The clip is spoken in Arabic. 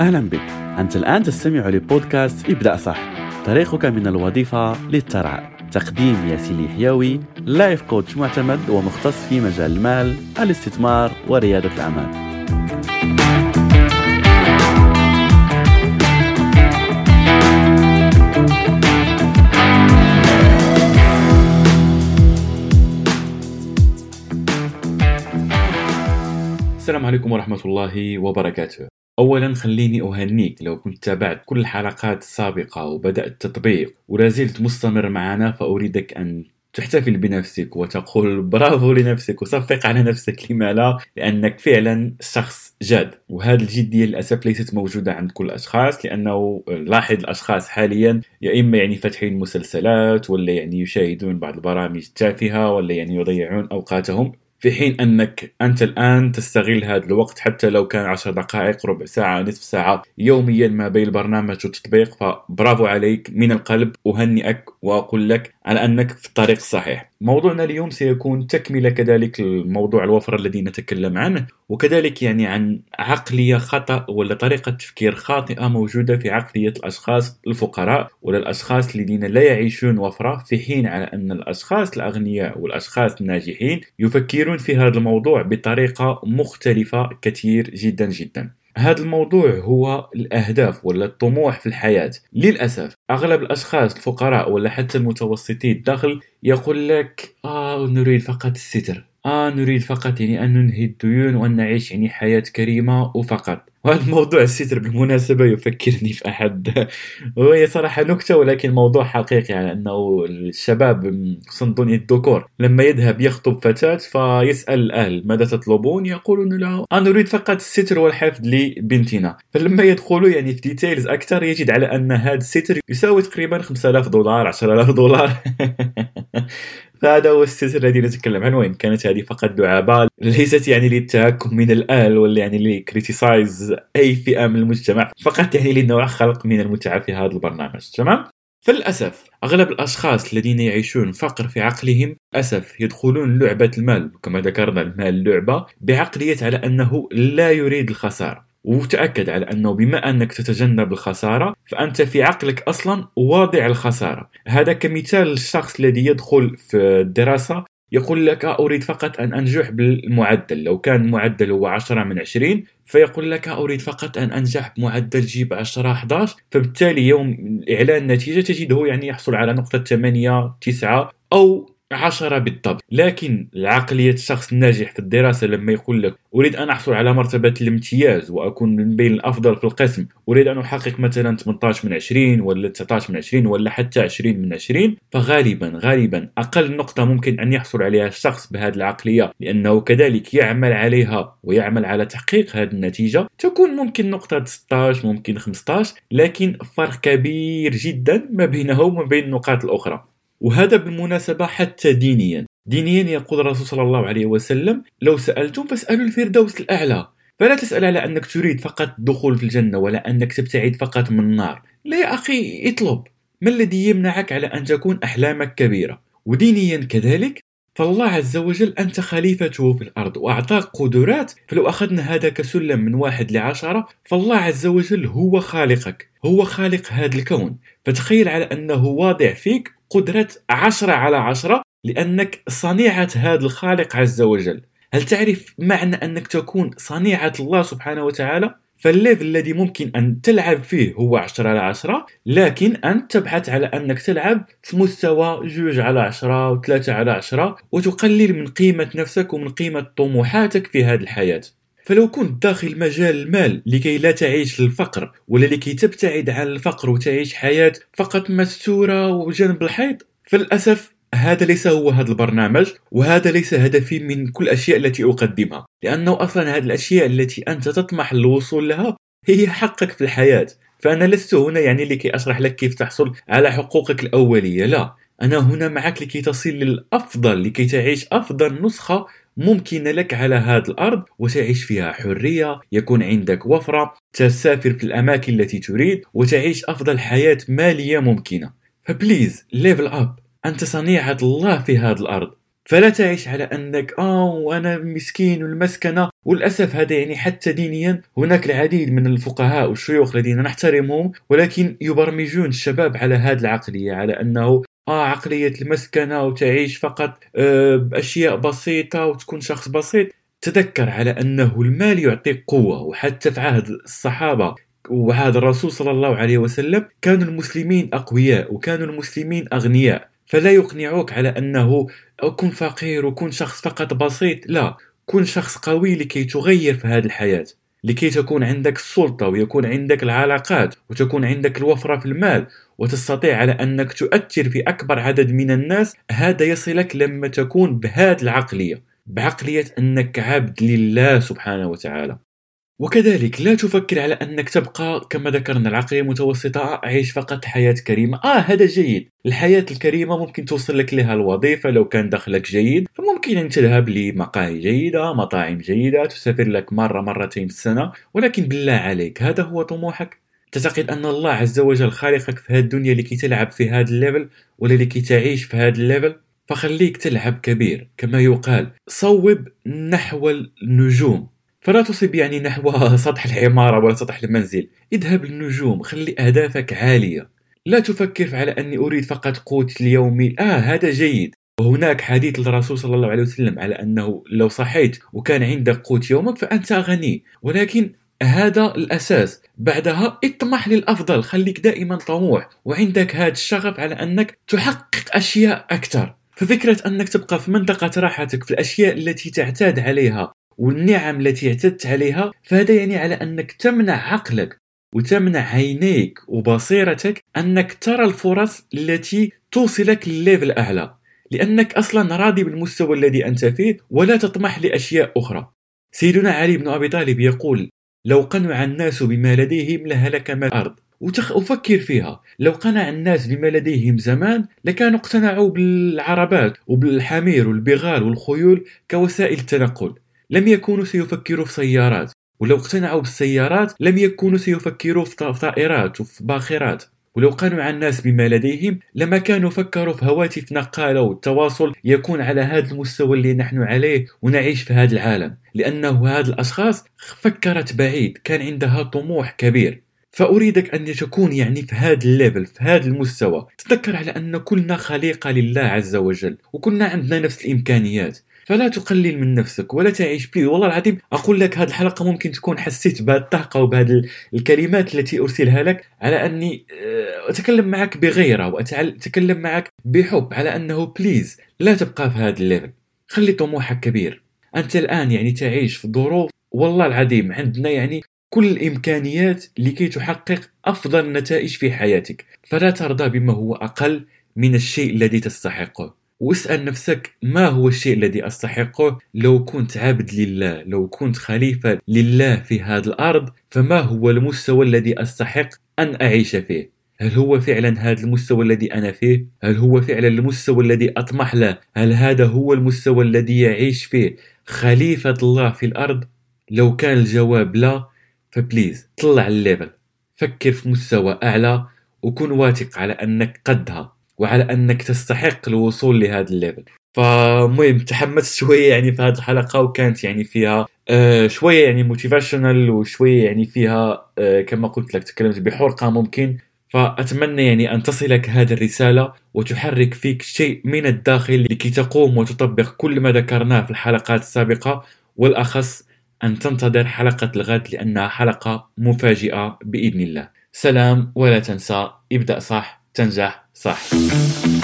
أهلا بك. أنت الآن تستمع لبودكاست ابدأ صح. طريقك من الوظيفة للثراء تقديم ياسين حيوي لايف كوتش معتمد ومختص في مجال المال الاستثمار وريادة الأعمال. السلام عليكم ورحمة الله وبركاته. أولا خليني أهنيك لو كنت تابعت كل الحلقات السابقة وبدأت التطبيق ولا زلت مستمر معنا فأريدك أن تحتفل بنفسك وتقول برافو لنفسك وصفق على نفسك لما لا لأنك فعلا شخص جاد. وهذه الجدية للأسف ليست موجودة عند كل الأشخاص لأنه لاحظ الأشخاص حاليا يا إما يعني فاتحين مسلسلات ولا يعني يشاهدون بعض البرامج التافهة ولا يعني يضيعون أوقاتهم. في حين أنك أنت الآن تستغل هذا الوقت حتى لو كان عشر دقائق ربع ساعة نصف ساعة يوميا ما بين البرنامج والتطبيق فبرافو عليك من القلب أهنئك وأقول لك على أنك في الطريق الصحيح. موضوعنا اليوم سيكون تكملة كذلك الموضوع الوفر الذي نتكلم عنه وكذلك يعني عن عقلية خطأ ولا طريقة تفكير خاطئة موجودة في عقلية الأشخاص الفقراء ولا الأشخاص الذين لا يعيشون وفرة في حين على أن الأشخاص الأغنياء والأشخاص الناجحين يفكرون في هذا الموضوع بطريقة مختلفة كثير جدا جدا. هذا الموضوع هو الأهداف ولا الطموح في الحياة. للأسف أغلب الأشخاص الفقراء ولا حتى المتوسطي الدخل يقول لك آه نريد فقط الستر. آه نريد فقط يعني أن ننهي الديون وأن نعيش يعني حياة كريمة وفقط. وهذا الموضوع الستر بالمناسبة يفكرني في أحد. وهي صراحة نكتة ولكن موضوع حقيقي على أنه الشباب صندوني الذكور لما يذهب يخطب فتاة فيسأل الأهل ماذا تطلبون؟ يقولون له أنا أريد فقط الستر والحفظ لبنتنا. فلما يدخلوا يعني في details أكثر يجد على أن هذا الستر يساوي تقريبا 5000 دولار 10000 دولار. فهذا هو السلسلة الذي نتكلم عنه وإن كانت هذه فقط دعابة ليست يعني للتهكم من الأهل ولا يعني لكريتيسايز أي فئة من المجتمع فقط يعني لنوع خلق من المتعة في هذا البرنامج تمام؟ فللأسف أغلب الأشخاص الذين يعيشون فقر في عقلهم للأسف يدخلون لعبة المال كما ذكرنا المال لعبة بعقلية على أنه لا يريد الخسارة وتأكد على أنه بما أنك تتجنب الخسارة فأنت في عقلك أصلا واضع الخسارة. هذا كمثال الشخص الذي يدخل في الدراسة يقول لك أريد فقط أن أنجح بالمعدل. لو كان المعدل هو 10 من 20 فيقول لك أريد فقط أن أنجح بمعدل جيب 10 11 فبالتالي يوم إعلان النتيجة تجده يعني يحصل على نقطة 8 9 أو عشرة بالضبط لكن العقلية الشخص الناجح في الدراسة لما يقول لك أريد أن أحصل على مرتبة الامتياز وأكون من بين الأفضل في القسم أريد أن أحقق مثلا 18 من 20 ولا 19 من 20 ولا حتى 20 من 20 فغالبا غالبا أقل نقطة ممكن أن يحصل عليها الشخص بهذه العقلية لأنه كذلك يعمل عليها ويعمل على تحقيق هذه النتيجة. تكون ممكن نقطة 16 ممكن 15 لكن فرق كبير جدا ما بينه وما بين النقاط الأخرى. وهذا بالمناسبة حتى دينيا. دينيا يقول الرسول صلى الله عليه وسلم لو سألتم فاسألوا الفردوس الأعلى. فلا تسأل على أنك تريد فقط الدخول في الجنة ولا أنك تبتعد فقط من النار. لا يا أخي اطلب. ما الذي يمنعك على أن تكون أحلامك كبيرة؟ ودينيا كذلك فالله عز وجل أنت خليفته في الأرض وأعطاك قدرات. فلو أخذنا هذا كسلم من واحد لعشرة فالله عز وجل هو خالقك هو خالق هذا الكون. فتخيل على أنه واضع فيك قدرة عشرة على عشرة لأنك صنيعة هذا الخالق عز وجل هل تعرف معنى أنك تكون صنيعة الله سبحانه وتعالى؟ فال level الذي ممكن أن تلعب فيه هو 10 على 10 لكن أنت تبحث على أنك تلعب في مستوى جوج على 10 و3 على 10 وتقلل من قيمة نفسك ومن قيمة طموحاتك في هذه الحياة فلو كنت داخل مجال المال لكي لا تعيش للفقر ولا لكي تبتعد عن الفقر وتعيش حياة فقط مستورة وجنب الحيط فللأسف هذا ليس هو هذا البرنامج وهذا ليس هدفي من كل الأشياء التي أقدمها لأنه أصلا هذه الأشياء التي أنت تطمح للوصول لها هي حقك في الحياة. فأنا لست هنا يعني لكي أشرح لك كيف تحصل على حقوقك الأولية لا. أنا هنا معك لكي تصل للأفضل لكي تعيش أفضل نسخة ممكنة لك على هذه الأرض وتعيش فيها حرية يكون عندك وفرة تسافر في الأماكن التي تريد وتعيش أفضل حياة مالية ممكنة. ف please level up أنت صنيعة الله في هذه الأرض. فلا تعيش على أنك آه وأنا مسكين والمسكنة. وللأسف هذا يعني حتى دينيا هناك العديد من الفقهاء والشيوخ الذين نحترمهم ولكن يبرمجون الشباب على هذه العقلية على أنه آه عقلية المسكنة وتعيش فقط آه باشياء بسيطة وتكون شخص بسيط. تذكر على أنه المال يعطيك قوة وحتى في عهد الصحابة وعهد الرسول صلى الله عليه وسلم كانوا المسلمين أقوياء وكانوا المسلمين أغنياء. فلا يقنعوك على أنه كن فقير وكن شخص فقط بسيط لا. كن شخص قوي لكي تغير في هذه الحياة. لكي تكون عندك السلطة ويكون عندك العلاقات وتكون عندك الوفرة في المال وتستطيع على أنك تؤثر في أكبر عدد من الناس هذا يصلك لما تكون بهذه العقلية بعقلية أنك عبد لله سبحانه وتعالى. وكذلك لا تفكر على أنك تبقى كما ذكرنا العقلية المتوسطة أعيش فقط حياة كريمة. آه هذا جيد. الحياة الكريمة ممكن توصل لك لها الوظيفة لو كان دخلك جيد. فممكن أن تذهب لمقاهي جيدة مطاعم جيدة تسافر لك مرة مرتين في السنة. ولكن بالله عليك هذا هو طموحك؟ تعتقد أن الله عز وجل خالقك في هذه الدنيا لكي تلعب في هذا ال level ولا لكي تعيش في هذا ال level؟ فخليك تلعب كبير. كما يقال صوب نحو النجوم. فلا تصب يعني نحو سطح العمارة ولا سطح المنزل. اذهب للنجوم خلي أهدافك عالية. لا تفكر على أني أريد فقط قوت اليومي آه هذا جيد. وهناك حديث للرسول صلى الله عليه وسلم على أنه لو صحيت وكان عندك قوت يومك فأنت غني. ولكن هذا الأساس. بعدها اطمح للأفضل. خليك دائما طموح. وعندك هذا الشغف على أنك تحقق أشياء أكثر. ففكرة أنك تبقى في منطقة راحتك في الأشياء التي تعتاد عليها. والنعم التي اعتدت عليها فهذا يعني على أنك تمنع عقلك وتمنع عينيك وبصيرتك أنك ترى الفرص التي توصلك لليفل أعلى لأنك أصلا راضي بالمستوى الذي أنت فيه ولا تطمح لأشياء أخرى. سيدنا علي بن أبي طالب يقول لو قنع الناس بما لديهم لهلك ما الأرض. وفكر فيها لو قنع الناس بما لديهم زمان لكانوا اقتنعوا بالعربات وبالحمير والبغال والخيول كوسائل التنقل لم يكونوا سيفكروا في سيارات ولو اقتنعوا بالسيارات لم يكونوا سيفكروا في طائرات وفي باخرات. ولو قنع الناس بما لديهم لما كانوا فكروا في هواتف نقالة والتواصل يكون على هذا المستوى اللي نحن عليه ونعيش في هذا العالم. لأنه هذه الأشخاص فكرت بعيد كان عندها طموح كبير. فأريدك أن تكون يعني في هذا ال level في هذا المستوى. تذكر على أن كلنا خليقة لله عز وجل وكلنا عندنا نفس الإمكانيات. فلا تقلل من نفسك ولا تعيش. بي والله العظيم أقول لك هذه الحلقة ممكن تكون حسيت بهذه الطاقه وبهذه الكلمات التي أرسلها لك على أني آه، أتكلم معك بغيرة واتكلم معك بحب على أنه please لا تبقى في هذا ال level. خلي طموحك كبير. أنت الآن يعني تعيش في ظروف والله العظيم عندنا يعني كل الإمكانيات لكي تحقق أفضل النتائج في حياتك. فلا ترضى بما هو أقل من الشيء الذي تستحقه. واسأل نفسك ما هو الشيء الذي أستحقه لو كنت عبد لله لو كنت خليفة لله في هذه الأرض فما هو المستوى الذي أستحق أن أعيش فيه هل هو فعلا هذا المستوى الذي أنا فيه؟ هل هو فعلا المستوى الذي أطمح له؟ هل هذا هو المستوى الذي يعيش فيه خليفة الله في الأرض؟ لو كان الجواب لا ف please طلع ال level فكر في مستوى أعلى وكن واثق على أنك قدها وعلى أنك تستحق الوصول لهذا ال level. فمهم تحمست شوية يعني في هذه الحلقة وكانت يعني فيها آه شوية يعني motivational وشوية يعني فيها آه كما قلت لك تكلمت بحرقه ممكن. فأتمنى يعني أن تصلك هذه الرسالة وتحرك فيك شيء من الداخل لكي تقوم وتطبق كل ما ذكرناه في الحلقات السابقة. والأخص أن تنتظر حلقة الغد لأنها حلقة مفاجئة بإذن الله. سلام ولا تنسى ابدأ صح تنجح. صح.